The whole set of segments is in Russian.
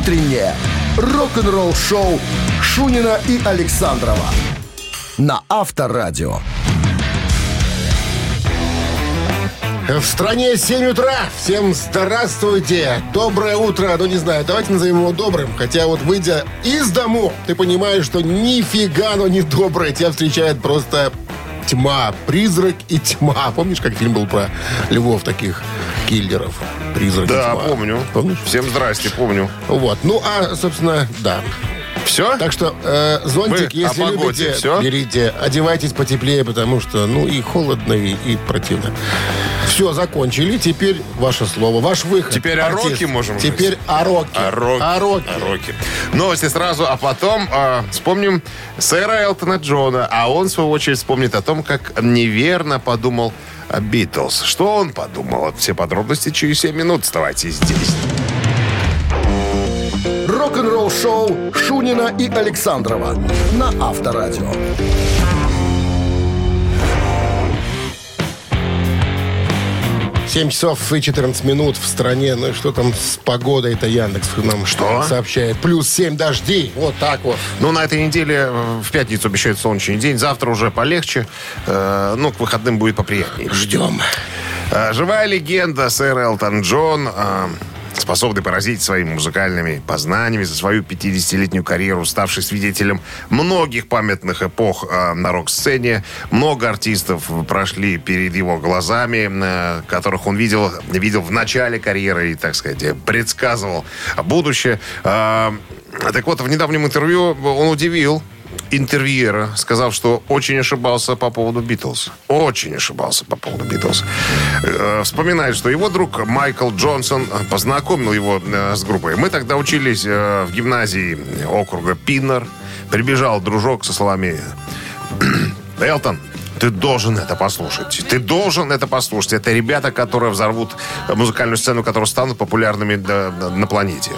Утреннее рок-н-ролл-шоу Шунина и Александрова на Авторадио. В стране 7 утра. Всем здравствуйте. Доброе утро. Ну, не знаю, давайте назовем его добрым. Хотя вот выйдя из дому, ты понимаешь, что нифига оно не доброе. Тебя встречает просто тьма, призрак и тьма. Помнишь, как фильм был про львов таких киллеров? Призрак Да, тьма. помню. Помнишь? Всем здрасте, помню. Вот. Ну, а, собственно, да. Все? Так что э, зонтик, Вы если о погоде, любите, всё? берите. Одевайтесь потеплее, потому что, ну, и холодно, и, и противно. Все, закончили. Теперь ваше слово, ваш выход. Теперь о Артист. роке можем Теперь о роке. О роке. О роке. О роке. Новости сразу, а потом э, вспомним сэра Элтона Джона, а он, в свою очередь, вспомнит о том, как неверно подумал о Битлз. Что он подумал? Все подробности через 7 минут. Оставайтесь здесь. Рок-н-ролл-шоу Шунина и Александрова на Авторадио. 7 часов и 14 минут в стране. Ну и что там с погодой? Это Яндекс нам Что? сообщает. Плюс 7 дождей. Вот так вот. Ну, на этой неделе э, в пятницу обещают солнечный день. Завтра уже полегче. Э, ну, к выходным будет поприятнее. Ждем. Э, Живая легенда сэр Элтон Джон, способный поразить своими музыкальными познаниями за свою 50-летнюю карьеру, ставший свидетелем многих памятных эпох э, на рок-сцене. Много артистов прошли перед его глазами, э, которых он видел, видел в начале карьеры и, так сказать, предсказывал будущее. Э, так вот, в недавнем интервью он удивил интервьюера, сказав, что очень ошибался по поводу Битлз. Очень ошибался по поводу Битлз. Э, Вспоминает, что его друг Майкл Джонсон познакомил его э, с группой. Мы тогда учились э, в гимназии округа Пиннер. Прибежал дружок со словами «Элтон, ты должен это послушать. Ты должен это послушать. Это ребята, которые взорвут музыкальную сцену, которые станут популярными на планете.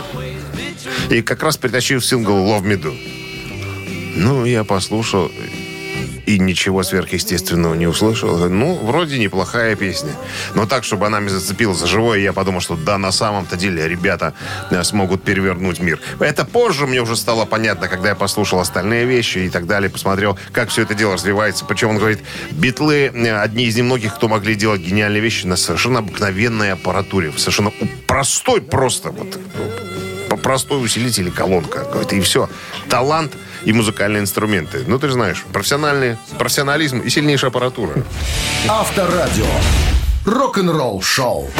И как раз притащил сингл «Love Me Do». Ну, я послушал и ничего сверхъестественного не услышал. Ну, вроде неплохая песня. Но так, чтобы она меня зацепила за живое, я подумал, что да, на самом-то деле ребята э, смогут перевернуть мир. Это позже мне уже стало понятно, когда я послушал остальные вещи и так далее, посмотрел, как все это дело развивается. Причем он говорит, битлы э, одни из немногих, кто могли делать гениальные вещи на совершенно обыкновенной аппаратуре. В совершенно простой просто вот по- простой усилитель и колонка. Говорит, и все. Талант и музыкальные инструменты. Ну, ты же знаешь, профессиональный, профессионализм и сильнейшая аппаратура. Авторадио. Рок-н-ролл-шоу.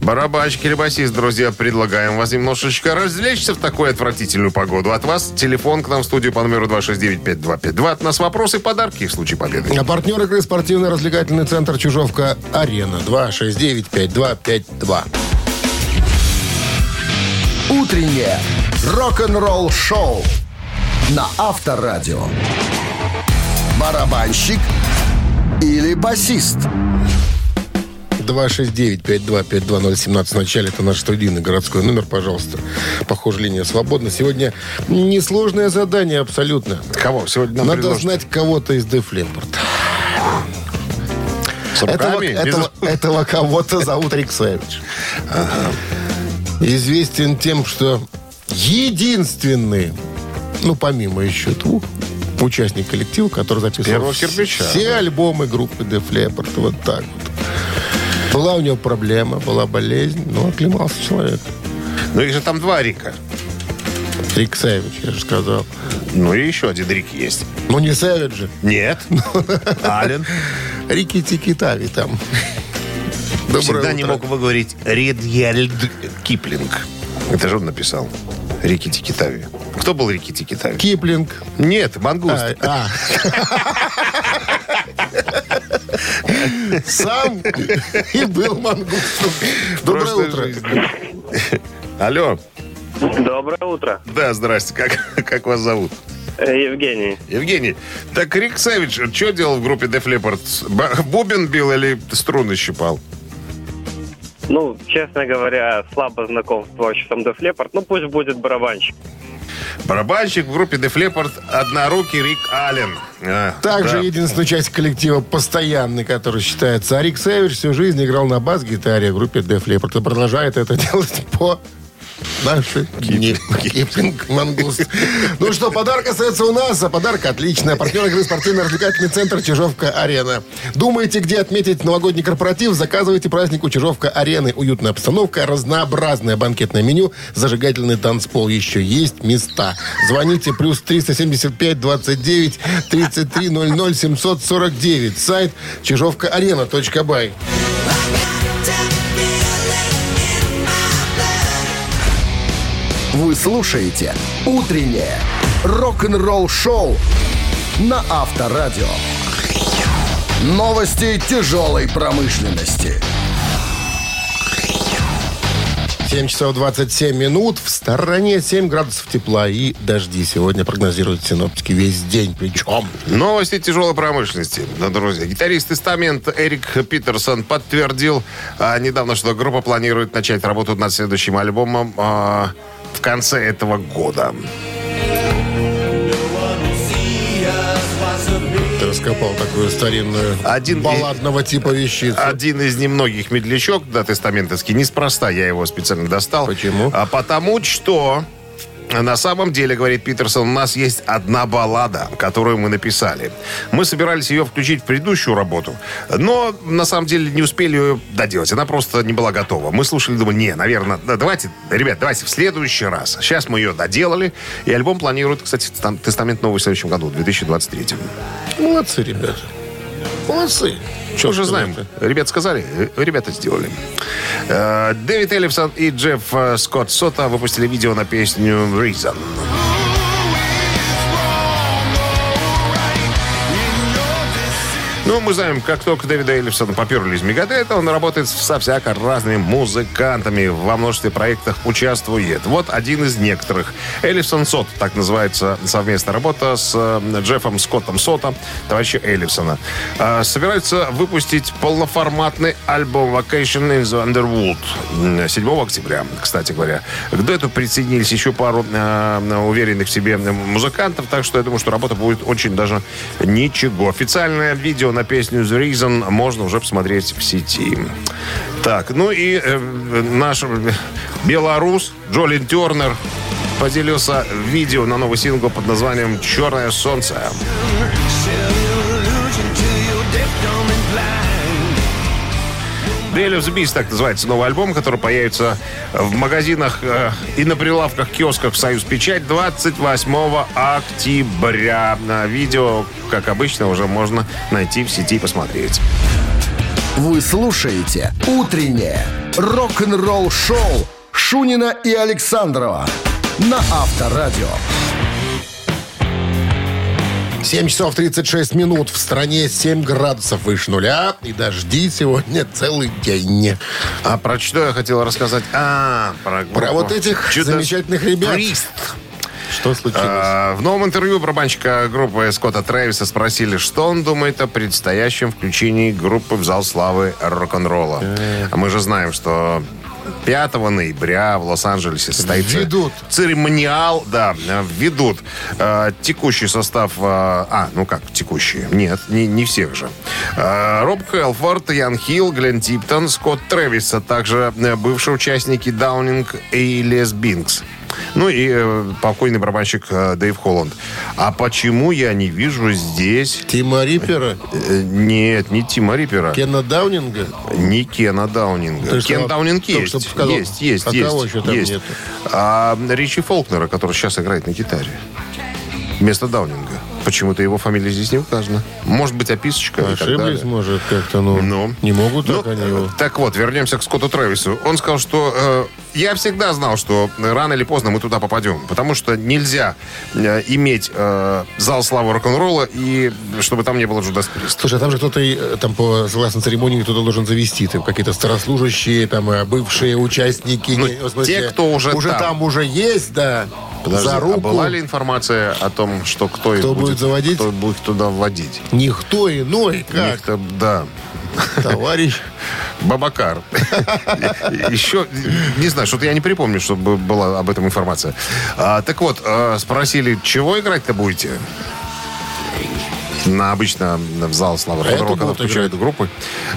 Барабанщик или басист, друзья, предлагаем вас немножечко развлечься в такую отвратительную погоду. От вас телефон к нам в студию по номеру 269-5252. От нас вопросы и подарки в случае победы. А партнер игры спортивно-развлекательный центр Чужовка-Арена. 269-5252. Утреннее рок-н-ролл-шоу на Авторадио. Барабанщик или басист? 269-5252-017 в начале. Это наш студийный городской номер, пожалуйста. Похоже, линия свободна. Сегодня несложное задание абсолютно. Кого сегодня нам Надо предложат? знать кого-то из Leppard. С Этого, этого, этого кого-то зовут Рик Сэвидж. Известен тем, что единственный, ну, помимо еще двух, участник коллектива, который записывал первого кирпича, все да. альбомы группы Def Leppard. Вот так вот. Была у него проблема, была болезнь, но оклемался человек. Ну, их же там два Рика. Рик Сэвидж, я же сказал. Ну, и еще один Рик есть. Ну, не Сэвидж же. Нет. Ален. Рики Тикитави там. Доброе Всегда не утро. мог выговорить Редьярд Киплинг. Это же он написал. Рики Тикитави. Кто был Рики Тикитави? Киплинг. Нет, Мангуст. А, а. Сам и был мангустом. Доброе Прошлой утро. жизни. Алло. Доброе утро, Да, здрасте. Как, как вас зовут? Э, Евгений. Евгений. Так Рик Сэвидж, что делал в группе Def Leppard? Бубен бил или струны щипал? Ну, честно говоря, слабо знаком с творчеством Def Leppard. Ну, пусть будет барабанщик. Барабанщик в группе Def Leppard однорукий Рик Аллен. А, Также да. единственный часть коллектива постоянный, который считается. А Рик Сэвидж всю жизнь играл на бас-гитаре в группе Def Leppard и продолжает это делать по Наши не Киплинг Мангуст. Ну что, подарок остается у нас, а подарок отличная. Партнер игры спортивно-развлекательный центр Чижовка-Арена. Думаете, где отметить новогодний корпоратив? Заказывайте праздник у Чижовка-Арены. Уютная обстановка, разнообразное банкетное меню, зажигательный танцпол. Еще есть места. Звоните плюс 375 29 33 00 749. Сайт чижовкаарена.бай. Вы слушаете «Утреннее рок-н-ролл-шоу» на Авторадио. Новости тяжелой промышленности. 7 часов 27 минут. В стороне 7 градусов тепла и дожди. Сегодня прогнозируют синоптики весь день. Причем Новости тяжелой промышленности. Да, друзья, гитарист Истамент Эрик Питерсон подтвердил а, недавно, что группа планирует начать работу над следующим альбомом а, в конце этого года. ты раскопал такую старинную Один- балладного типа вещицу. Один из немногих медлячок, да, тестаментовский, неспроста я его специально достал. Почему? А потому что на самом деле, говорит Питерсон, у нас есть одна баллада, которую мы написали. Мы собирались ее включить в предыдущую работу, но на самом деле не успели ее доделать. Она просто не была готова. Мы слушали, думали, не, наверное, да, давайте, ребят, давайте в следующий раз. Сейчас мы ее доделали, и альбом планируют, кстати, там, Тестамент новый в следующем году, в 2023. Молодцы, ребята. Молодцы. Что уже знаем. Ребята сказали, э, ребята сделали. Э, Дэвид Эллифсон и Джефф э, Скотт Сота выпустили видео на песню «Reason». Ну, мы знаем, как только Дэвида Эллифсона поперли из Мегадета, он работает со всяко разными музыкантами, во множестве проектах участвует. Вот один из некоторых. Эллифсон Сот, так называется совместная работа с э, Джеффом Скоттом Сота, товарища Эллифсона. Э, Собираются выпустить полноформатный альбом Vacation in the Underwood м, 7 октября, кстати говоря. К дуэту присоединились еще пару э, уверенных в себе музыкантов, так что я думаю, что работа будет очень даже ничего. Официальное видео на песню The Reason можно уже посмотреть в сети. Так, ну и э, наш белорус Джолин Тернер поделился видео на новый сингл под названием «Черное солнце». Daily of the Beast, так называется новый альбом, который появится в магазинах э, и на прилавках киосках в Союз Печать 28 октября. На видео, как обычно, уже можно найти в сети и посмотреть. Вы слушаете «Утреннее рок-н-ролл-шоу» Шунина и Александрова на Авторадио. 7 часов 36 минут. В стране 7 градусов выше нуля. И дожди сегодня целый день. А про что я хотел рассказать? А, про, Про вот этих Judas замечательных ребят. Priest. Что случилось? А, В новом интервью барабанщика группы Скотта Трэвиса спросили, что он думает о предстоящем включении группы в зал славы рок-н-ролла. А мы же знаем, что 5 ноября в Лос-Анджелесе состоится Введут. церемониал, да, введут э, текущий состав, э, а, ну как текущий, нет, не, не всех же. Э, Роб Хелфорд, Ян Хилл, Глен Типтон, Скотт Трэвис, а также э, бывшие участники Даунинг и Лес Бинкс. Ну и э, покойный барабанщик э, Дэйв Холланд. А почему я не вижу здесь... Тима Риппера? э, нет, не Тима Риппера. Кена Даунинга? Не Кена Даунинга. Ты Кен что, Даунинг есть. что сказал, есть, есть, а есть. кого еще там есть. нету? А Ричи Фолкнера, который сейчас играет на гитаре. Вместо Даунинга. Почему-то его фамилия здесь не указана. Может быть, описочка и так Ошиблись, далее. может, как-то, ну, Ну. не могут Ну, так они его. так вот, вернемся к Скотту Трэвису. Он сказал, что э, я всегда знал, что рано или поздно мы туда попадем. Потому что нельзя э, иметь э, зал славы рок-н-ролла и чтобы там не было Judas Priest. Слушай, а там же кто-то, э, там, по согласно церемонии, кто-то должен завести. Там какие-то старослужащие, там, э, бывшие участники. Ну, не, в смысле, те, кто уже Уже там. там уже есть, да. Подожди, За а руку. была ли информация о том, что кто, их Кто будет заводить? Кто будет туда вводить? Никто иной, как Некто, да. Товарищ. Бабакар. Еще, не знаю, что-то я не припомню, чтобы была об этом информация. А, так вот, а, спросили, чего играть-то будете? на обычно в зал славы А рока будут включают группы.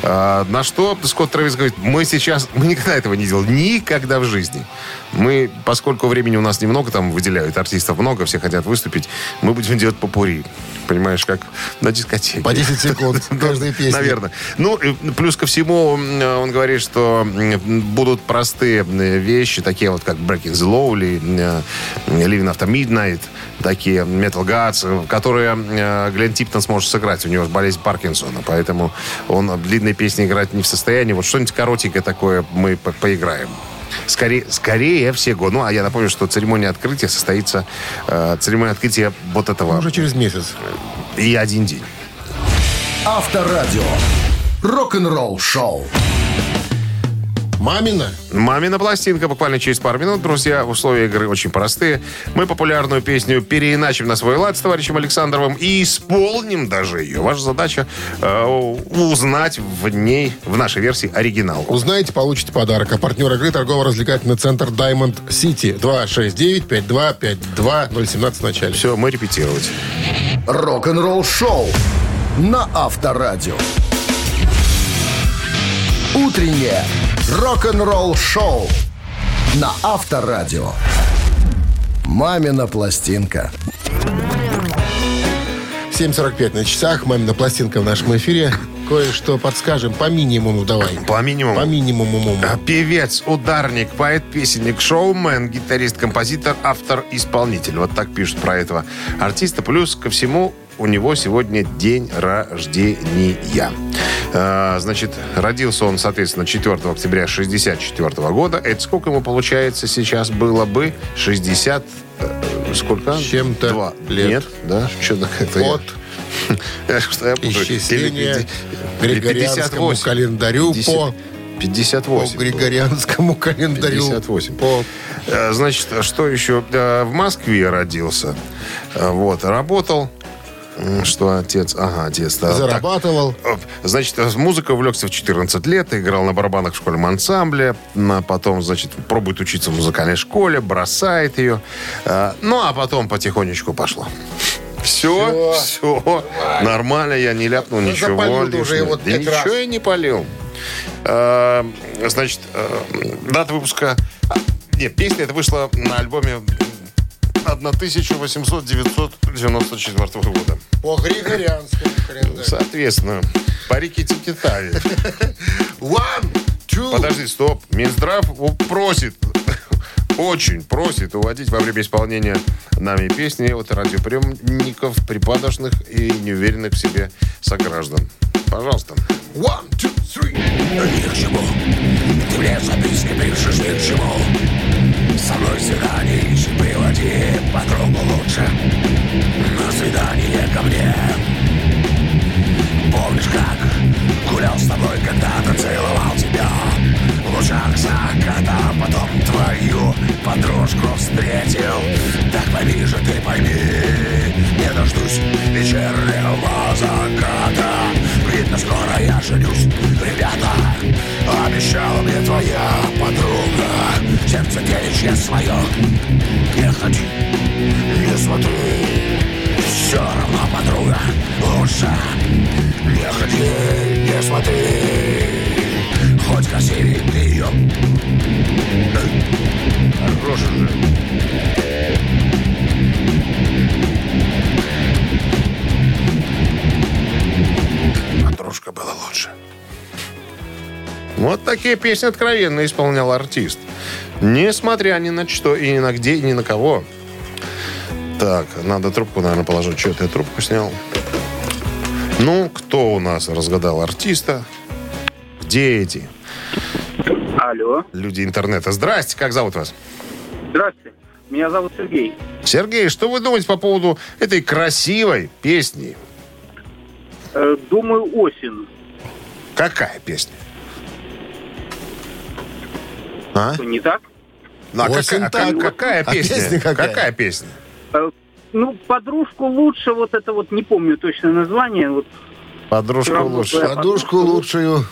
А, на что Скотт Трэвис говорит, мы сейчас, мы никогда этого не делали, никогда в жизни. Мы, поскольку времени у нас немного, там выделяют артистов много, все хотят выступить, мы будем делать попури. Понимаешь, как на дискотеке. По 10 секунд каждой песни. Наверное. Ну, и плюс ко всему, м, он говорит, что будут простые вещи, такие вот, как Breaking the или э, Living After Midnight, такие Metal Gods, которые э, Глен Типтон сможет сыграть. У него болезнь Паркинсона, поэтому он длинные песни играть не в состоянии. Вот что-нибудь коротенькое такое мы по- поиграем. Скорее, скорее всего. Ну, а я напомню, что церемония открытия состоится... э, церемония открытия вот этого... Уже через месяц. И один день. Авторадио. Рок-н-ролл шоу. Мамина. Мамина пластинка буквально через пару минут. Друзья, условия игры очень простые. Мы популярную песню переиначим на свой лад с товарищем Александровым и исполним даже ее. Ваша задача э, узнать в ней, в нашей версии, оригинал. Узнаете, получите подарок. А партнер игры торгово-развлекательный центр Diamond City. 269-5252-017 в начале. Все, мы репетировать. Рок-н-ролл шоу на Авторадио. Утреннее рок-н-ролл шоу на Авторадио. Мамина пластинка. 7.45 на часах. Мамина пластинка в нашем эфире. Кое-что подскажем. По минимуму давай. По минимуму. По минимуму. А, Певец, ударник, поэт, песенник, шоумен, гитарист, композитор, автор, исполнитель. Вот так пишут про этого артиста. Плюс ко всему у него сегодня день рождения. А, Значит, родился он, соответственно, 4 октября 64 года. Это сколько ему получается сейчас было бы? 60... э, Сколько? Чем-то Два. лет. Нет, да? Что-то я- От что или григорианскому 58. календарю по, 58. по григорианскому календарю. 58. По Значит, что еще? Э, В Москве родился. Э, Вот, работал. Что отец? Ага, отец. да, зарабатывал. так. Э, Значит, с музыкой увлекся в 14 лет, играл на барабанах в школьном ансамбле, а потом, значит, пробует учиться в музыкальной школе, бросает ее. Э, Ну, а потом потихонечку пошло. Все, все, нормально, я не ляпнул Ну, ничего уже его Да ничего раз. я не полил. Э, Значит, э, дата выпуска... а, Нет, песня это вышла на альбоме 1800-994 года. По григорианскому календарю. Соответственно, по реке Тикитави. One, two. Подожди, стоп. Минздрав просит, очень просит уводить во время исполнения нами песни от радиоприемников припадочных и неуверенных в себе сограждан. Пожалуйста. One, two, three. Ни к чему мне записки пишешь ни к чему Со мной свидание ищи, приводи подругу лучше. На свидание ко мне. Помнишь, как гулял с тобой, когда-то целовал тебя В лучах заката, потом твою подружку встретил. Так пойми же, ты пойми Не дождусь вечернего заката Видно, скоро я женюсь. Ребята, обещала мне твоя подруга. Сердце девичье свое. Не ходи, не смотри. Все равно подруга лучше. Не ходи, не смотри. Хоть красивее ты ее Хороший же. Подружка была лучше Вот такие песни откровенно исполнял артист. Несмотря ни на что и ни на где, и ни на кого. Так, надо трубку, наверное, положить. Что ты трубку снял? Ну, кто у нас разгадал артиста? Где эти Алло. люди интернета? Здрасте, как зовут вас? Здравствуйте. Меня зовут Сергей. Сергей, что вы думаете по поводу этой красивой песни? Э, думаю, осень. Какая песня? А? Не так? Ну, а Осень какая, так. какая- какая А песня? песня какая? песня? Э, ну, подружку лучше, вот это вот, не помню точно название. Вот, Подружка Равно лучше. Подушку лучшую.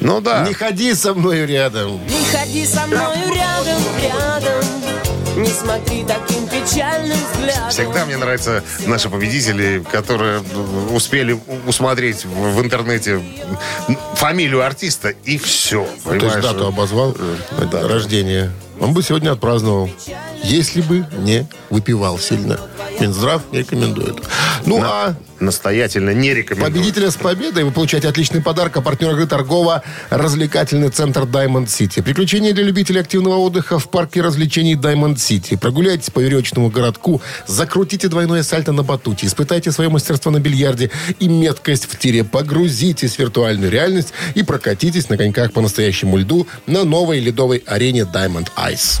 Ну да. Не ходи со мной рядом. Не ходи со мною рядом, рядом Не смотри таким печальным взглядом. Всегда мне нравятся наши победители, которые успели усмотреть в, в интернете фамилию артиста и все. То есть дату обозвал Да. рождения. Он бы сегодня отпраздновал, если бы не выпивал сильно. Минздрав не рекомендует. Ну, а Настоятельно не рекомендую. победителя с победой вы получаете отличный подарок. А партнер игры торгово-развлекательный центр Diamond City. Приключения для любителей активного отдыха в парке развлечений Diamond City. Прогуляйтесь по веревочному городку, закрутите двойное сальто на батуте, испытайте свое мастерство на бильярде и меткость в тире. Погрузитесь в виртуальную реальность и прокатитесь на коньках по настоящему льду на новой ледовой арене Diamond Ice.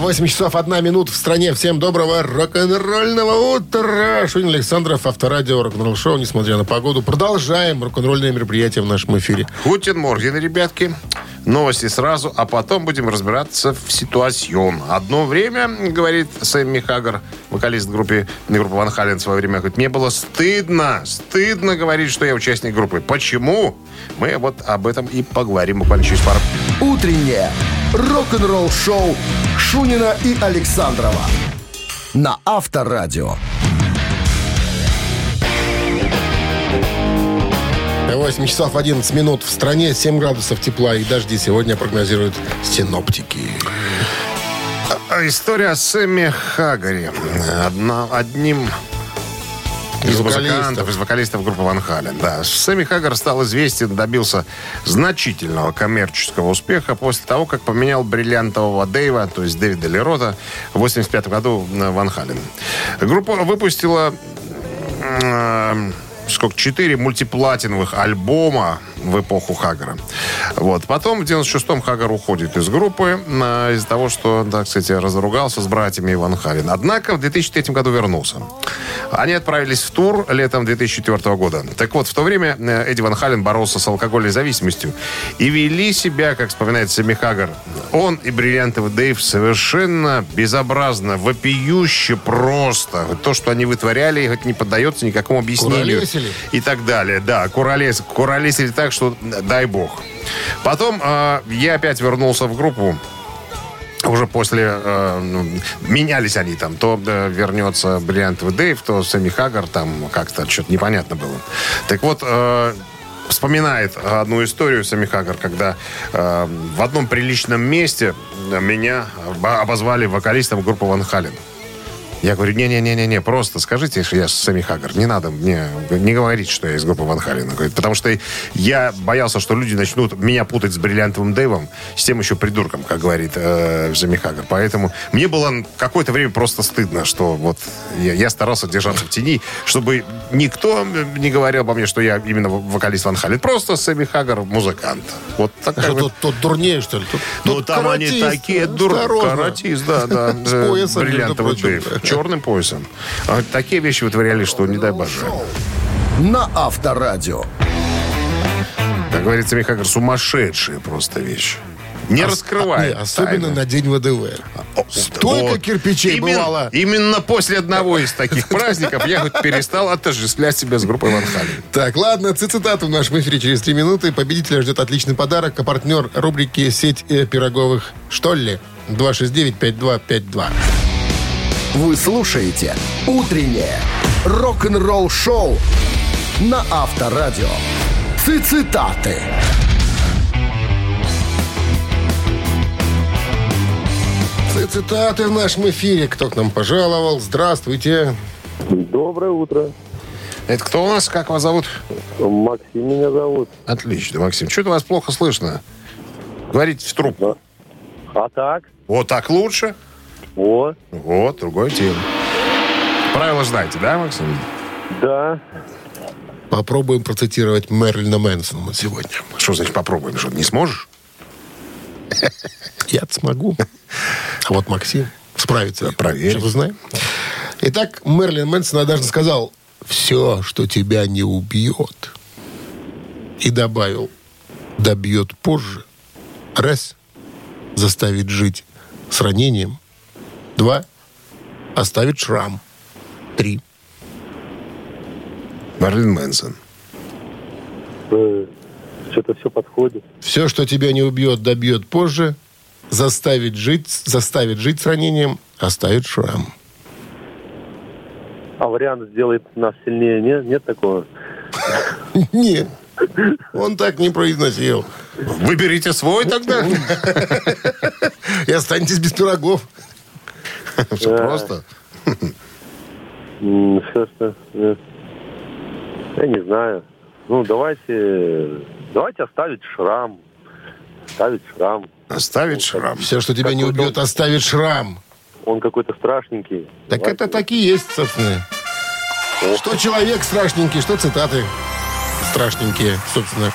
8 часов 1 минута в стране. Всем доброго рок-н-ролльного утра. Шунин Александров, Авторадио, рок-н-ролл шоу. Несмотря на погоду, продолжаем рок-н-ролльное мероприятие в нашем эфире. Guten Morgen, ребятки. Новости сразу, а потом будем разбираться в Situation. Одно время, говорит Сэмми Хаггар, вокалист группы, группы Van Halen в свое время, говорит, мне было стыдно, стыдно говорить, что я участник группы. Почему? Мы вот об этом и поговорим буквально через пару Утреннее рок-н-ролл-шоу Шунина и Александрова на Авторадио. 8 часов 11 минут в стране, 7 градусов тепла и дожди сегодня прогнозируют синоптики. История о Сэмми Хаггаре. Одна, одним из Из музыкантов, из вокалистов группы Ван Хален. Да. Сэмми Хаггар стал известен, добился значительного коммерческого успеха после того, как поменял бриллиантового Дэйва, то есть Дэвида Лерота, в 85 году на Ван Хален. Группа выпустила э, сколько, четыре мультиплатиновых альбома в эпоху Хаггара. Вот. Потом в 96-м Хаггар уходит из группы э, из-за того, что, так сказать, разругался с братьями Иван Халин. Однако в 2003 году вернулся. Они отправились в тур летом 2004 года. Так вот, в то время э, Эдди Ван Хален боролся с алкогольной зависимостью и вели себя, как вспоминает Сэмми Хаггар, он и бриллиантовый Дэйв совершенно безобразно, вопиюще просто. То, что они вытворяли, хоть не поддается никакому объяснению. Куролесили. И так далее. Да, куролес, куролесили так, что дай бог. Потом э, я опять вернулся в группу. Уже после... э, менялись они там. То э, вернется Бриллиантовый Дэйв, то Сэмми Хаггар. Там как-то что-то непонятно было. Так вот... э, Вспоминает одну историю Сэмми Хаггар, когда э, в одном приличном месте меня обозвали вокалистом группы Ван Хален. Я говорю, не-не-не-не, просто скажите, что я Сэмми Хаггар. Не надо мне не говорить, что я из группы Ван. Говорит, Потому что я боялся, что люди начнут меня путать с бриллиантовым Дэйвом, с тем еще придурком, как говорит э, Сэмми Хаггар. Поэтому мне было какое-то время просто стыдно, что вот я, я старался держаться в тени, чтобы никто не говорил обо мне, что я именно вокалист Ван Хален. Просто Сэмми Хаггар музыкант. Вот такая Что, вот тот, тот дурнее, что ли? Тут, ну, тут там они каратист. такие дур... Каратист, да, да. Бриллиантовый. Дэйв. Черным поясом. А такие вещи вытворяли, что не дай боже. На Авторадио. Как говорится, Михагр, сумасшедшие просто вещи. Не Ос- раскрывай. не, особенно тайны. на день ВДВ. Столько Вот. кирпичей Именно- бывало. Именно после одного из таких праздников я хоть перестал отождествлять себя с группой Ван Хален. Так, ладно, цитату в нашем эфире через три минуты. Победителя ждет отличный подарок, а партнер рубрики «Сеть э, пироговых что ли?» 269-5252. Вы слушаете «Утреннее рок-н-ролл-шоу» на Авторадио. Цитаты. Цитаты в нашем эфире. Кто к нам пожаловал? Здравствуйте. Доброе утро. Это кто у нас? Как вас зовут? Максим меня зовут. Отлично, Максим. Что-то вас плохо слышно. Говорите в трубку. А так? Вот так лучше? О, Вот, другое дело. Правила знаете, да, Максим? да. Попробуем процитировать Мерлина Мэнсона сегодня. Что значит попробуем? Что, не сможешь? я смогу. А вот Максим справится. ли? проверим. Сейчас узнаем. Итак, Мерлин Мэнсон однажды сказал, все, что тебя не убьет. И добавил, добьет позже. Раз, заставит жить с ранением. Два, оставит шрам. Три. Марлин Мэнсон. Э, Что-то все подходит. Все, что тебя не убьет, добьет позже. Заставить жить, заставит жить с ранением, оставит шрам. А вариант сделает нас сильнее, нет, нет такого? Нет, он так не произносил. Выберите свой тогда. И останетесь без пирогов. Все просто. М, Что-то... э, Я не знаю. Ну, давайте... Давайте оставить шрам. Оставить шрам. Оставить шрам. Все, что тебя не убьет, оставит шрам. Он какой-то страшненький. Так это так и есть, собственно. Что человек страшненький, что цитаты страшненькие, собственно.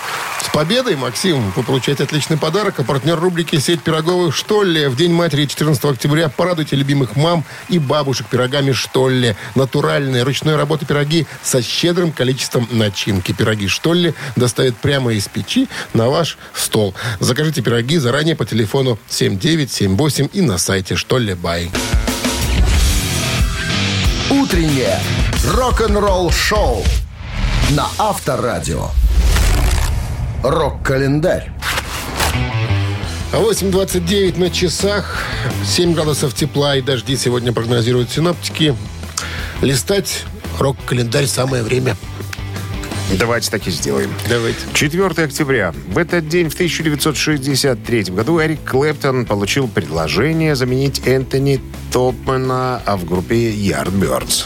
Победой, Максим! Вы получаете отличный подарок. А партнер рубрики «Сеть пироговых Штолле» в День матери 14 октября порадуйте любимых мам и бабушек пирогами Штолле. Натуральные ручной работы пироги со щедрым количеством начинки. Пироги Штолле доставят прямо из печи на ваш стол. Закажите пироги заранее по телефону 7978 и на сайте Штолле Бай. Утреннее рок-н-ролл-шоу на Авторадио. Рок-календарь. 8.29 на часах. 7 градусов тепла и дожди сегодня прогнозируют синоптики. Листать рок-календарь самое время. Давайте так и сделаем. Давайте. 4 октября. В этот день, в 1963 году, Эрик Клэптон получил предложение заменить Энтони Топмана а в группе Yardbirds.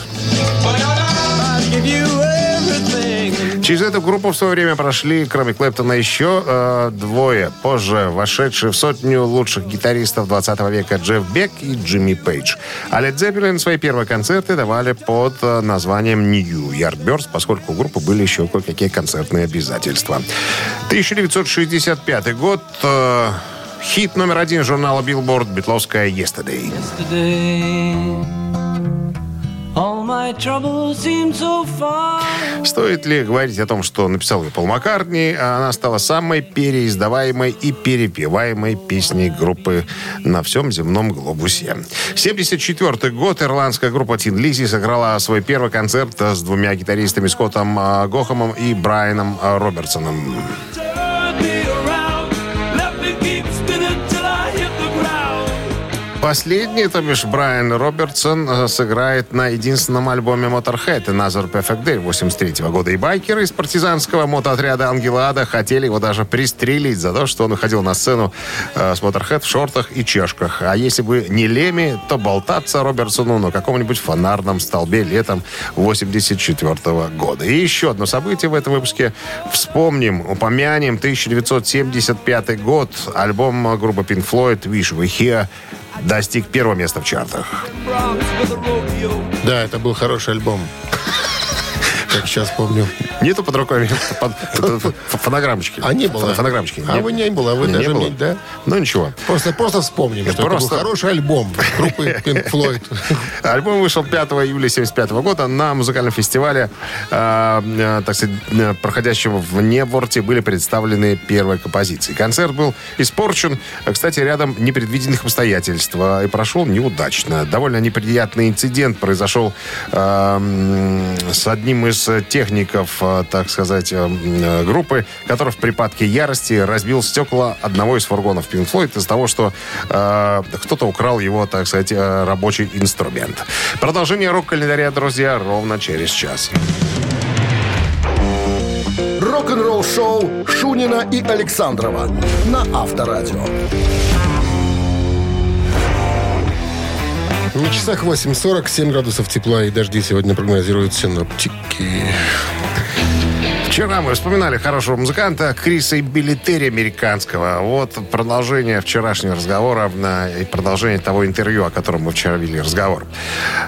Через эту группу в свое время прошли, кроме Клэптона, еще э, двое, позже вошедшие в сотню лучших гитаристов 20 века Джефф Бек и Джимми Пейдж. А Led Zeppelin свои первые концерты давали под э, названием New Yardbirds, поскольку у группы были еще кое-какие концертные обязательства. 1965 год. э, хит номер один журнала Billboard «Битловская Yesterday». Yesterday, Стоит ли говорить о том, что написал ее Пол Маккартни, она стала самой переиздаваемой и перепеваемой песней группы на всем земном глобусе. 74 год ирландская группа Тин Лизи сыграла свой первый концерт с двумя гитаристами Скоттом а, Гохомом и Брайаном Робертсоном. Последний, то бишь Брайан Робертсон, э, сыграет на единственном альбоме Motorhead Another Perfect Day 83 года. И байкеры из партизанского мотоотряда Ангела Ада хотели его даже пристрелить за то, что он выходил на сцену э, с Motorhead в шортах и чешках. А если бы не Леми, то болтаться Робертсону на каком-нибудь фонарном столбе летом 84 года. И еще одно событие в этом выпуске. Вспомним, упомянем 1975 год. Альбом группы Pink Floyd «Wish We Here» достиг первого места в чартах. Да, это был хороший альбом. Как сейчас помню. Нету под под- фонограммочки. А не было. Фон- Фонограммочки. А вы не было, вы Не даже не- да? Ну ничего. Просто, просто вспомним, что это был хороший альбом группы Pink Floyd. Альбом вышел 5 июля 75 года на музыкальном фестивале, э, э, так сказать, э, проходящего в Неворте, были представлены первые композиции. Концерт был испорчен, кстати, рядом непредвиденных обстоятельств и прошел неудачно. Довольно неприятный инцидент произошел с одним из э, техников, э, так сказать, э, группы, который в припадке ярости разбил стекла одного из фургонов Pink Floyd из-за того, что э, кто-то украл его, так сказать, рабочий инструмент. Продолжение рок-календаря, друзья, ровно через час. Рок-н-ролл-шоу Шунина и Александрова на Авторадио. На часах 8.40, 7 градусов тепла и дожди сегодня прогнозируют синоптики. Вчера мы вспоминали хорошего музыканта Криса и Билли Терри американского. Вот продолжение вчерашнего разговора на- продолжение того интервью, о котором мы вчера вели разговор.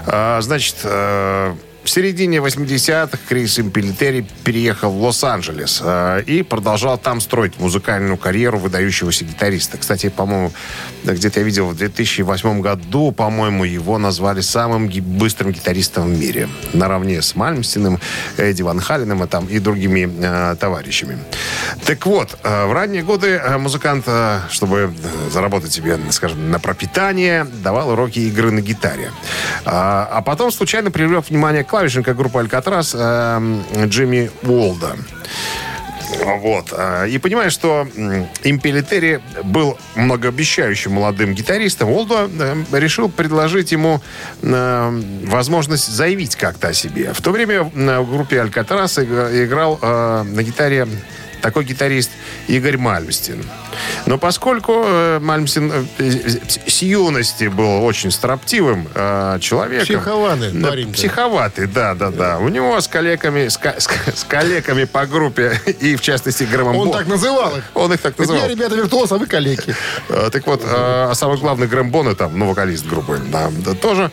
А, Значит, э, в середине 80-х Крис Импелитери переехал в Лос-Анджелес э, и продолжал там строить музыкальную карьеру выдающегося гитариста. Кстати, по-моему, где-то я видел в 2008 году, по-моему, его назвали самым ги- быстрым гитаристом в мире. Наравне с Мальмстиным, Эдди Ван Халленом и, там, и другими э, товарищами. Так вот, э, в ранние годы э, музыкант, э, чтобы э, заработать себе, скажем, на пропитание, давал уроки игры на гитаре. А, а потом случайно привлек внимание клавишника группы «Алькатрас» э, Джимми Уолда. Вот. а, И понимаешь, что Импелитери был многообещающим молодым гитаристом, Олдо э, решил предложить ему э, возможность заявить как-то о себе. В то время э, в группе Алькатрас игра- играл э, на гитаре такой гитарист Игорь Мальмстин. Но поскольку э, Мальмстин э, с юности был очень строптивым э, человеком... Психованный Да. Психоватый, да, да, да. У него с коллегами, с, с с коллегами по группе и, в частности, Грэмом Он Бо- так называл их. Он их так называл. Я, ребята, виртуоз, а вы. Э, Так вот, а самый главный Грэм Боннет, там, ну, вокалист группы, да, тоже,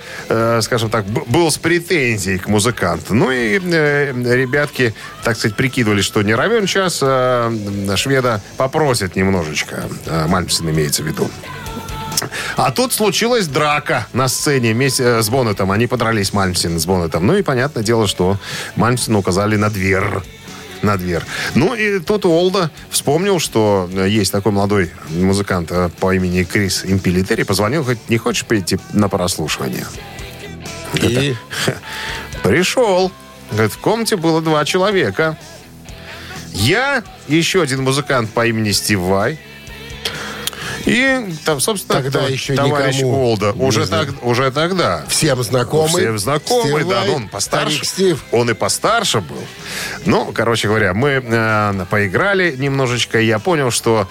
скажем так, был с претензией к музыканту. Ну и ребятки, так сказать, прикидывали, что не равен час э, шведа попросят немножечко. Э, Мальмсен имеется в виду. А тут случилась драка на сцене вместе э, с Боннетом. Они подрались Мальмсен с Боннетом. Ну и понятное дело, что Мальмсену указали на дверь. На дверь. Ну и тут Олда вспомнил, что э, есть такой молодой музыкант по имени Крис Импелитери. Позвонил, говорит, не хочешь прийти на прослушивание? И Пришел. Говорит, в комнате было два человека. Я еще один музыкант по имени Стив Вай. И там, собственно, Тогда тов- еще товарищ никому Олда. Уже, так, уже тогда. всем знакомый. Всем знакомый, Стив да, ну, он постарше. Стив. Он и постарше был. Ну, короче говоря, мы э, поиграли немножечко, и я понял, что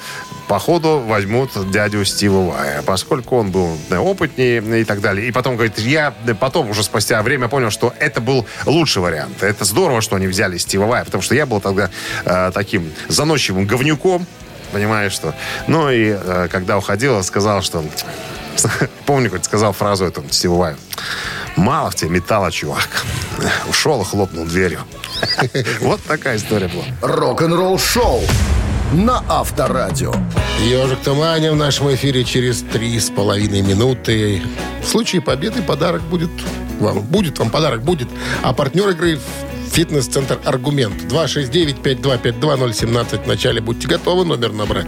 походу возьмут дядю Стива Вая, поскольку он был э, опытнее и так далее. И потом, говорит, я э, потом уже спустя время понял, что это был лучший вариант. Это здорово, что они взяли Стива Вая, потому что я был тогда э, таким заносчивым говнюком, понимаешь, что... Ну и э, когда уходил, сказал, что... Помню, как сказал фразу эту Стиву Ваю. Мало в тебе металла, чувак. Ушел и хлопнул дверью. Вот такая история была. Рок-н-ролл шоу на Авторадио. Ежик Туманя в нашем эфире через три с половиной минуты. В случае победы подарок будет вам. Будет вам подарок, будет. А партнер игры фитнес-центр «Аргумент». 269-5252-017. В начале будьте готовы номер набрать.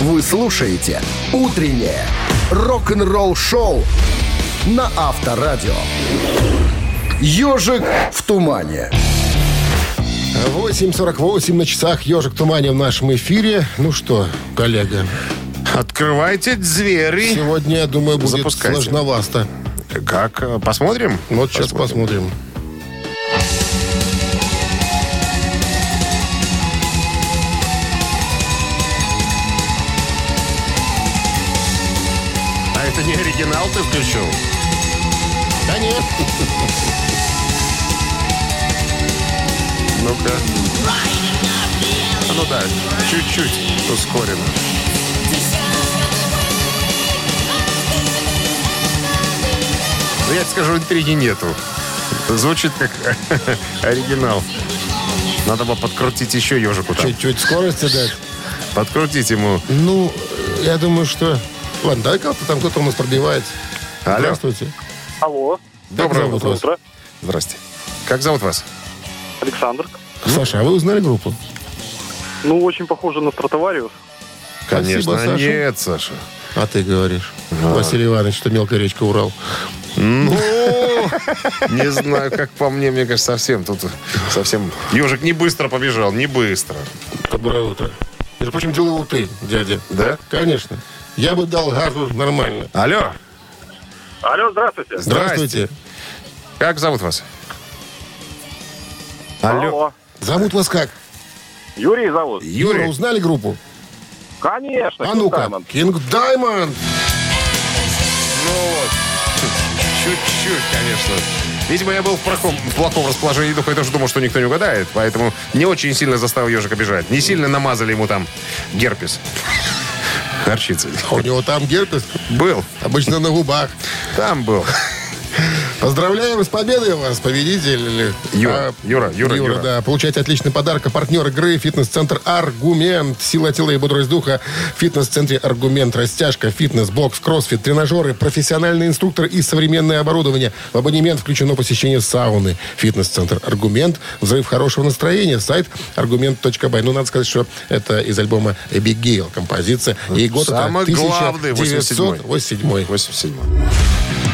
Вы слушаете «Утреннее рок-н-ролл шоу» на Авторадио. «Ежик в тумане». 8.48 на часах. Ежик Туманя в нашем эфире. Ну что, коллега, Открывайте двери. сегодня, я думаю, будет Запускайте. сложновасто. Как? Посмотрим? Вот сейчас посмотрим. А оригинал ты включил? Да нет. Ну-ка. А Ну да, чуть-чуть ускорено. Ну, я тебе скажу, интриги нету. Звучит как оригинал. Надо бы подкрутить еще ежику там. Чуть-чуть скорости дать. Подкрутить ему. Ну, я думаю, что... Ладно, давай как-то там кто-то у нас пробивается. Алло. Здравствуйте. Алло, Доброе зовут утро. вас? Здрасте. Как зовут вас? Александр. Саша, а вы узнали группу? Ну, очень похоже на Стратовариус. Конечно, Саша. нет, Саша. А ты говоришь. Василий Иванович, что мелкая речка Урал. Ну, не знаю, как по мне, мне кажется, совсем тут совсем... Ежик не быстро побежал, не быстро. Доброе утро. Между прочим, делал ты, дядя. Да? Конечно. Я бы дал газу нормально. Алло, Алло, здравствуйте. Здравствуйте. как зовут вас? Алло, Зовут вас как? Юрий зовут. Юра, Юрий. узнали группу? Конечно, А ну-ка. Кинг Даймонд. Ну вот, чуть-чуть, конечно. Видимо, я был в плохом, в плохом расположении духа. Я тоже думал, что никто не угадает. Поэтому не очень сильно заставил ежика бежать. Не сильно намазали ему там герпес. Горчицей. А у него там герпес. Был. Обычно на губах. Там был. Поздравляем с победой вас, победитель. Юра, А, Юра, Юра, Юра. да. Получайте отличный подарок. А партнер игры «Фитнес-центр Аргумент». Сила тела и бодрость духа. В фитнес-центре Аргумент. Растяжка, фитнес, бокс, кроссфит, тренажеры, профессиональный инструктор и современное оборудование. В абонемент включено посещение сауны. Фитнес-центр Аргумент. Взрыв хорошего настроения. Сайт аргумент.бай. Ну, надо сказать, что это из альбома «Эбигейл» композиция. И год Самый это главный, 87-й. 1987. 87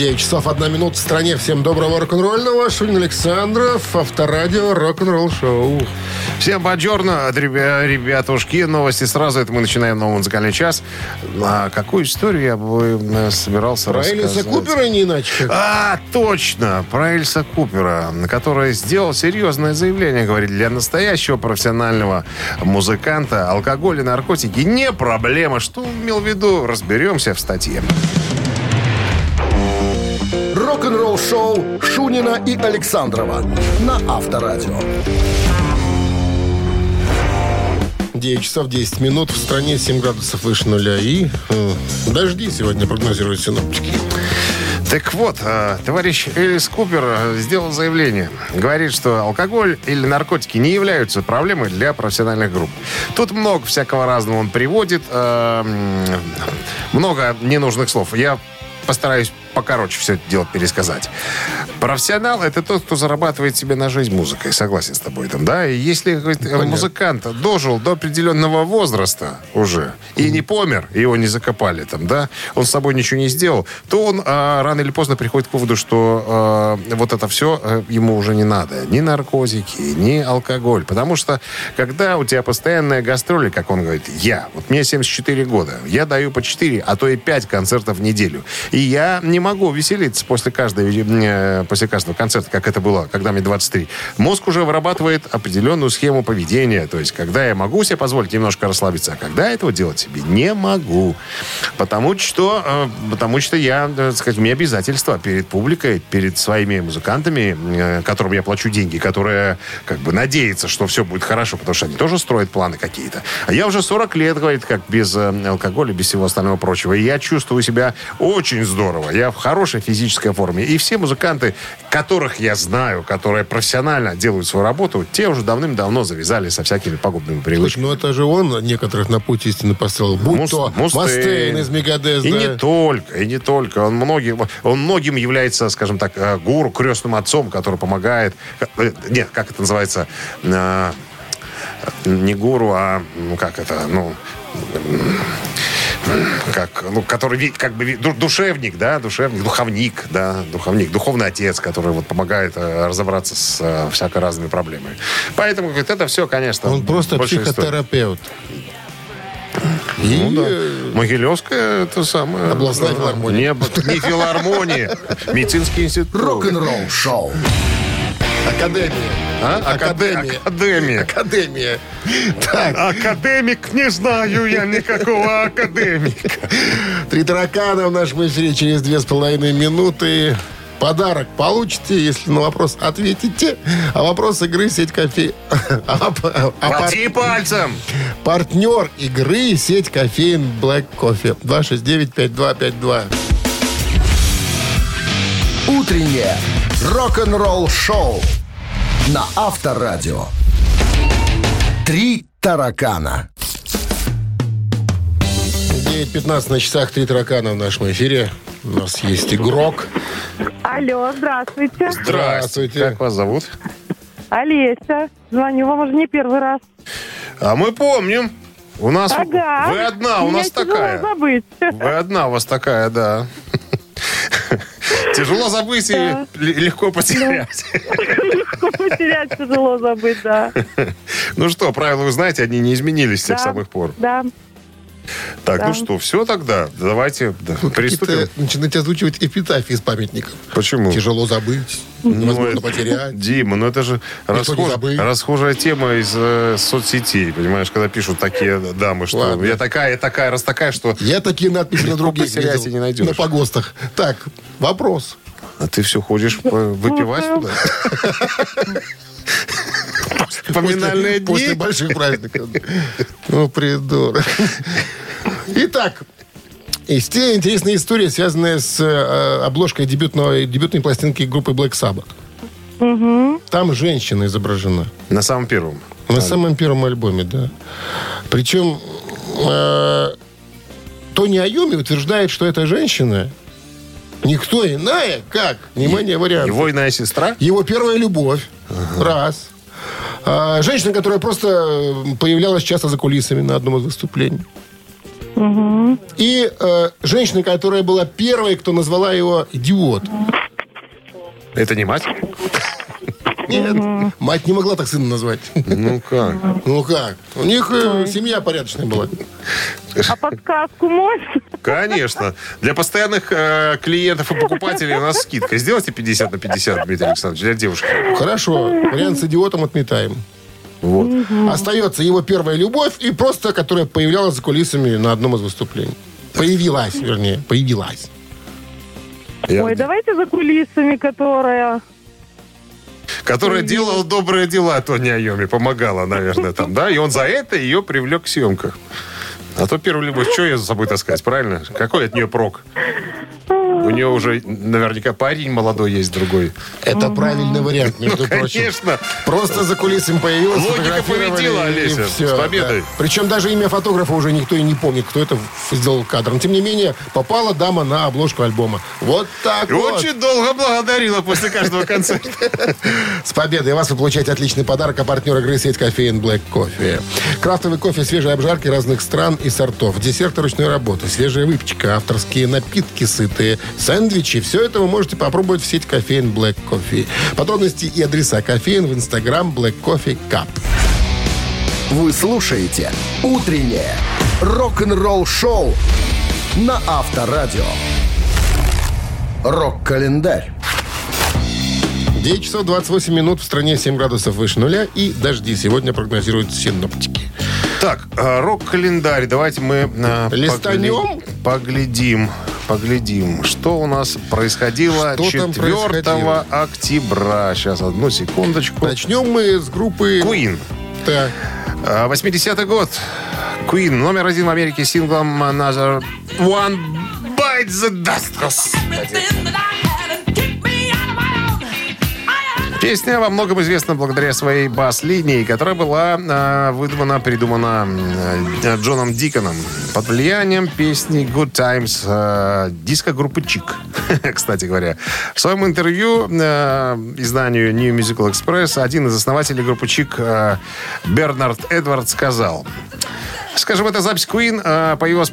9 часов 1 минута в стране. Всем доброго рок-н-ролльного. Шунин Александров, Авторадио, рок-н-ролл шоу. Всем ребя- ребятушки. Новости сразу. Это мы начинаем новый музыкальный час. А какую историю я бы э, собирался Про рассказать? Элиса Купера не иначе. А, точно, про Эльса Купера, который сделал серьезное заявление, говорит, для настоящего профессионального музыканта алкоголь и наркотики не проблема. Что он имел в виду, разберемся в статье. Рок-н-ролл-шоу Шунина и Александрова на Авторадио. 9 часов 10 минут. В стране 7 градусов выше нуля. И э, дожди сегодня прогнозируют синоптики. Так вот, э, товарищ Элис Купер э, сделал заявление. Говорит, что алкоголь или наркотики не являются проблемой для профессиональных групп. Тут много всякого разного он приводит. э, Много ненужных слов. Я постараюсь покороче все это дело пересказать. Профессионал – это тот, кто зарабатывает себе на жизнь музыкой. Согласен с тобой там, да? И если говорит, музыкант дожил до определенного возраста уже и не помер, его не закопали там, да, он с собой ничего не сделал, то он а, рано или поздно приходит к выводу, что а, вот это все а, ему уже не надо. Ни наркотики, ни алкоголь. Потому что, когда у тебя постоянная гастроли, как он говорит, я, вот мне 74 года, я даю по 4, а то и 5 концертов в неделю. И я не могу веселиться после, каждой, э, после каждого концерта, как это было, когда мне 23. Мозг уже вырабатывает определенную схему поведения. То есть, когда я могу себе позволить немножко расслабиться, а когда этого делать себе не могу. Потому что, э, потому что я, э, так сказать, у меня обязательства перед публикой, перед своими музыкантами, которым я плачу деньги, которые как бы надеются, что все будет хорошо, потому что они тоже строят планы какие-то. А я уже 40 лет, говорит, как без алкоголя, без всего остального прочего. И я чувствую себя очень здорово. Я в хорошей физической форме. И все музыканты, которых я знаю, которые профессионально делают свою работу, те уже давным-давно завязали со всякими пагубными Слушай, привычками. ну это же он некоторых на путь истины поставил. Будь Мус- то Мустейн. Мастейн из Мегадес, И да. не только, и не только. Он многим, он многим является, скажем так, э, гуру, крестным отцом, который помогает. э, Нет, как это называется? Э, Не гуру, а ну как это, ну как, ну, который как бы душевник, да, душевник, духовник, да, духовник, духовный отец, который вот помогает э, разобраться с э, всяко разными проблемами. Поэтому говорит, это все, конечно, Он просто история. психотерапевт. И Ну да. Могилевская это самое... Областная э, филармония. Не, не филармония. Медицинский институт. Рок-н-ролл-шоу. Академия. А? Академия. Академия. Академия. Так, Академик, не знаю я никакого академика. три таракана в нашем эфире через две с половиной минуты. Подарок получите, если на вопрос ответите. А вопрос игры сеть кофе. А, а- а пар- Плати пальцем. партнер игры сеть кофеин Black Coffee. 269-5252. Утреннее рок-н-ролл-шоу на Авторадио. Три таракана. 9.15 на часах, три таракана в нашем эфире. У нас есть игрок. Алло, здравствуйте. Здравствуйте. Как вас зовут? Олеся. Звоню вам уже не первый раз. А мы помним. У нас... Ага. Вы одна, у Меня нас такая. забыть. Вы одна, у вас такая, да. Тяжело забыть и легко потерять. Легко потерять, тяжело забыть, да. Ну что, правила вы знаете, они не изменились с тех самых пор. Да. Так, Да. ну что, все тогда? Давайте да, приступим. Какие-то начинать озвучивать эпитафии из памятников. Почему? Тяжело забыть, Ну, возможно это- потерять. Дима, ну это же расхож- расхожая тема из э, соцсетей, понимаешь, когда пишут такие дамы, что Ладно. я такая, я такая, раз такая, что... Я такие надписи на других видел, не найдешь. На погостах. Так, вопрос. А ты все ходишь э, выпивать туда? Поминальные после, после дни? больших праздников. Ну, придурок. Итак, есть те интересная история, связанная с э, обложкой дебютной, дебютной пластинки группы Black Sabbath. Там женщина изображена. На самом первом. На самом первом альбоме, да. Причем э, Тони Айоми утверждает, что эта женщина никто иная, как, внимание, вариант. Его иная сестра? Его первая любовь. Раз. А, женщина, которая просто появлялась часто за кулисами на одном из выступлений. И э, женщина, которая была первой, кто назвала его идиот. Это не мать? Нет, мать не могла так сына назвать. Ну как? Ну как? У них э, семья порядочная была. А подсказку можешь? Конечно. Для постоянных э, клиентов и покупателей у нас скидка. Сделайте 50 на 50, Дмитрий Александрович, для девушки. Хорошо, вариант с идиотом отметаем. Вот. Остается его первая любовь и просто, которая появлялась за кулисами на одном из выступлений. Появилась, вернее, появилась. Я- Ой, давайте за кулисами, которая... Которая делала добрые дела Тони Айоми, помогала, наверное, там, да? И он за это ее привлек к съемках. А то первую любовь, что я за собой таскать, правильно? Какой от нее прок? У нее уже наверняка парень молодой есть другой. Это правильный вариант, между прочим. Ну, Конечно. Просто за кулисами появилась, Логика победила, Олеся. всё, С победой. да. Причем даже имя фотографа уже никто и не помнит, кто это сделал кадр. Но, тем не менее, попала дама на обложку альбома. Вот так И вот. очень долго благодарила после каждого концерта. С победой вас вы получаете отличный подарок, а партнер игры сеть кофеин Black Coffee. Крафтовый кофе, свежие обжарки разных стран и сортов, десерты ручной работы, свежая выпечка, авторские напитки сытые, сэндвичи. Все это вы можете попробовать в сеть кофеин Black Coffee. Подробности и адреса кофеин в инстаграм Black Coffee Cup. Вы слушаете «Утреннее рок-н-ролл-шоу» на Авторадио. Рок-календарь. 9 часов 28 минут в стране 7 градусов выше нуля и дожди. Сегодня прогнозируют синоптики. Так, э, рок-календарь. Давайте мы э, Листанем? погля- поглядим, поглядим, что у нас происходило Что там 4 происходило? октября. Сейчас, одну секундочку. Начнем мы с группы... Queen. Так. Э, 80-й год. Queen. Номер один в Америке синглом Another One Bites the Dust. Песня во многом известна благодаря своей бас-линии, которая была э, выдумана, придумана э, Джоном Диконом под влиянием песни Good Times э, диско-группы Чик, кстати говоря. В своем интервью э, изданию New Musical Express один из основателей группы Чик э, Бернард Эдвард сказал... Скажем, эта запись Queen э, появилась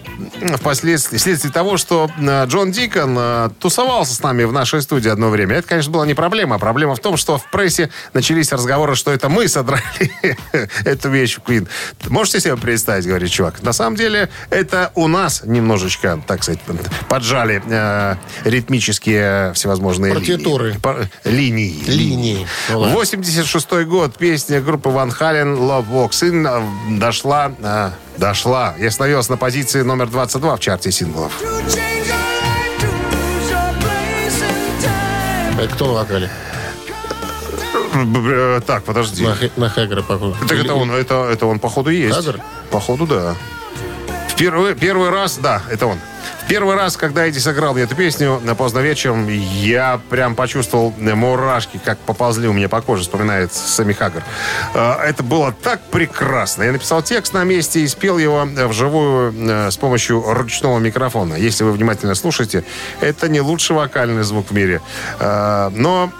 впоследствии, вследствие того, что э, Джон Дикон э, тусовался с нами в нашей студии одно время. Это, конечно, была не проблема. Проблема в том, что в прессе начались разговоры, что это мы содрали эту вещь Queen. Можете себе представить, говорит чувак. На самом деле, это у нас немножечко, так сказать, поджали э, ритмические всевозможные Партитуры. линии. Пар- линии. Линии. Ну ладно. 86 год. Песня группы Ван Хален «Love Walks In» дошла, э, дошла и остановилась на позиции номер 22 в чарте синглов. Это кто на вокале? Э, Так, подожди. На, на Хэггера, похоже. Так это он, это, это он, походу, есть. Хаггар? Походу, да. В первый, первый раз, да, это он. Первый раз, когда Эдди сыграл эту песню на поздно вечером, я прям почувствовал мурашки, как поползли у меня по коже, вспоминает Сами Хаггар. Э, Это было так прекрасно. Я написал текст на месте и спел его э, вживую э, с помощью ручного микрофона. Если вы внимательно слушаете, это не лучший вокальный звук в мире. Но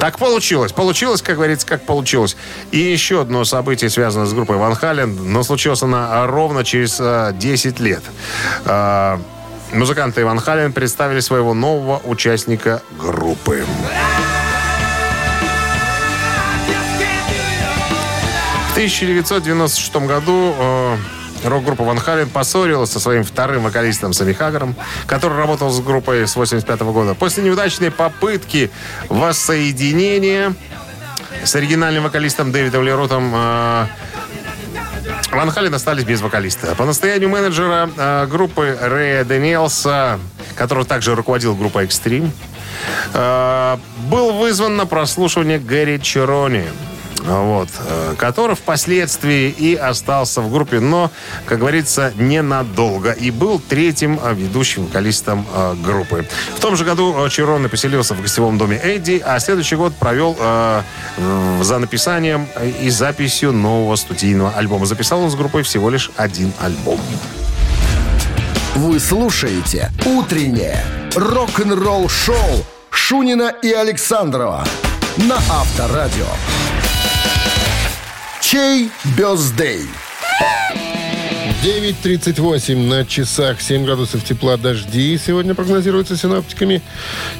так получилось. Получилось, как говорится, как получилось. И еще одно событие, связанное с группой Ван Хален, но случилось она ровно через э, 10 лет. Э, музыканты Ван Хален представили своего нового участника группы. В 1996 году э, рок-группа Ван Хален поссорилась со своим вторым вокалистом Сами Хаггаром, который работал с группой с 85 года. После неудачной попытки воссоединения с оригинальным вокалистом Дэвидом Леротом э, Ван Хален остались без вокалиста. По настоянию менеджера э, группы Рэя Дэниелса, который также руководил группой Extreme, э, был вызван на прослушивание Гэри Черони. Вот, э, который впоследствии и остался в группе, но, как говорится, ненадолго. И был третьим э, ведущим вокалистом э, группы. В том же году Чирони поселился в гостевом доме Эдди, а следующий год провел э, за написанием и записью нового студийного альбома. Записал он с группой всего лишь один альбом. Вы слушаете «Утреннее рок-н-ролл-шоу» Шунина и Александрова на Авторадио. Чей бездей? 9.38 на часах 7 градусов тепла дожди сегодня прогнозируется синаптиками.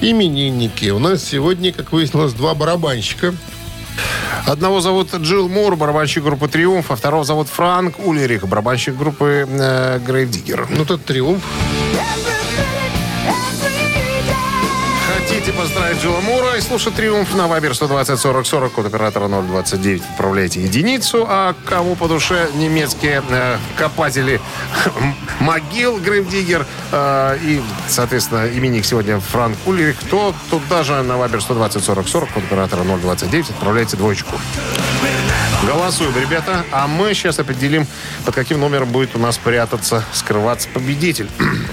Именинники. У нас сегодня, как выяснилось, два барабанщика. Одного зовут Джилл Мур, барабанщик группы «Триумф», а второго зовут Франк Улерих, барабанщик группы э, «Грейв Диггер». Ну, тут триумф. Поздравить Джилла Мура и слушать «Триумф» на Вайбер 120 40 40, код оператора 029, отправляйте единицу, а кому по душе немецкие э, копатели могил Грейв Диггер э, и, соответственно, именик сегодня Франк Улерих, то тут даже на Вайбер 120 40 40, код оператора 029, отправляйте двоечку. Голосуем, ребята. А мы сейчас определим, под каким номером будет у нас прятаться, скрываться победитель.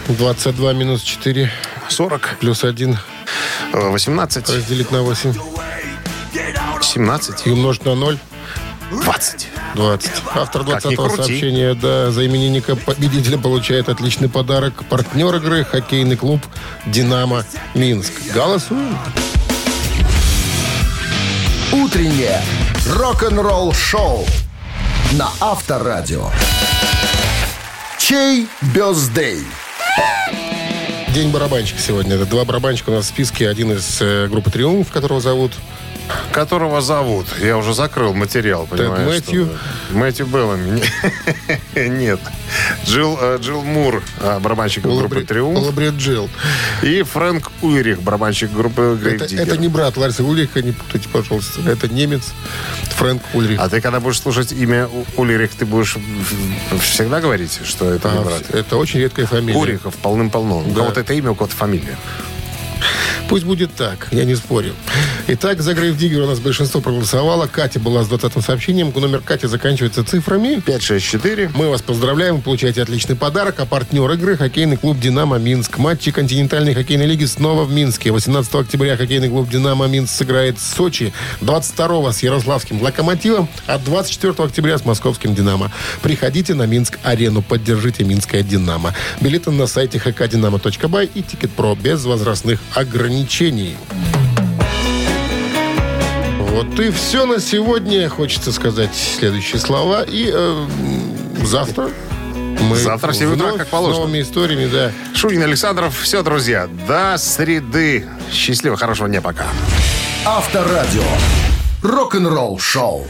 22 минус 4 40, плюс 1 э, 18, разделить на 8 17, и умножить на 0 20. 20. Автор Как ни 20-го крути. сообщения да, за именинника победителя получает отличный подарок. Партнер игры хоккейный клуб «Динамо Минск». Голосуем. Утреннее рок-н-ролл-шоу на Авторадио. Чей бездей? День барабанщика сегодня. Это два барабанщика у нас в списке. Один из э, группы «Триумф», которого зовут Которого зовут? Я уже закрыл материал, понимаешь? Мэтью? что- Мэтью Беллами. Нет. Джилл, э, Джилл Мур, э, барабанщик группы Лабри- «Триумф». Лабрет Джилл. И Фрэнк Уирих, барабанщик группы «Грейв Это, Диггер». это не брат Ларса Ульриха, не путайте, пожалуйста. Это немец Фрэнк Ульрих. А ты, когда будешь слушать имя У- Улирих, ты будешь всегда говорить, что это не А, брат? это очень редкая фамилия. Урихов полным-полно. У Да. кого-то это имя, у кого-то фамилия. Пусть будет так, я не спорю. Итак, за Грейв Диггер у нас большинство проголосовало. Катя была с 20 сообщением. Номер Кати заканчивается цифрами. 564. Мы вас поздравляем, вы получаете отличный подарок. А партнер игры – хоккейный клуб «Динамо Минск». Матчи континентальной хоккейной лиги снова в Минске. 18 октября хоккейный клуб «Динамо Минск» сыграет в Сочи. 22 с Ярославским «Локомотивом», а 24 октября с московским «Динамо». Приходите на Минск-арену, поддержите «Минское Динамо». Билеты на сайте hkdinamo.by и «Тикет.Про» без возрастных ограничений. Вот и все на сегодня. Хочется сказать следующие слова. И э, завтра мы Завтра в семь утра, вновь как положено. С новыми историями, да. Шунин Александров. Все, друзья. До среды. Счастливо, хорошего дня. Пока. Авторадио. Рок-н-ролл-шоу.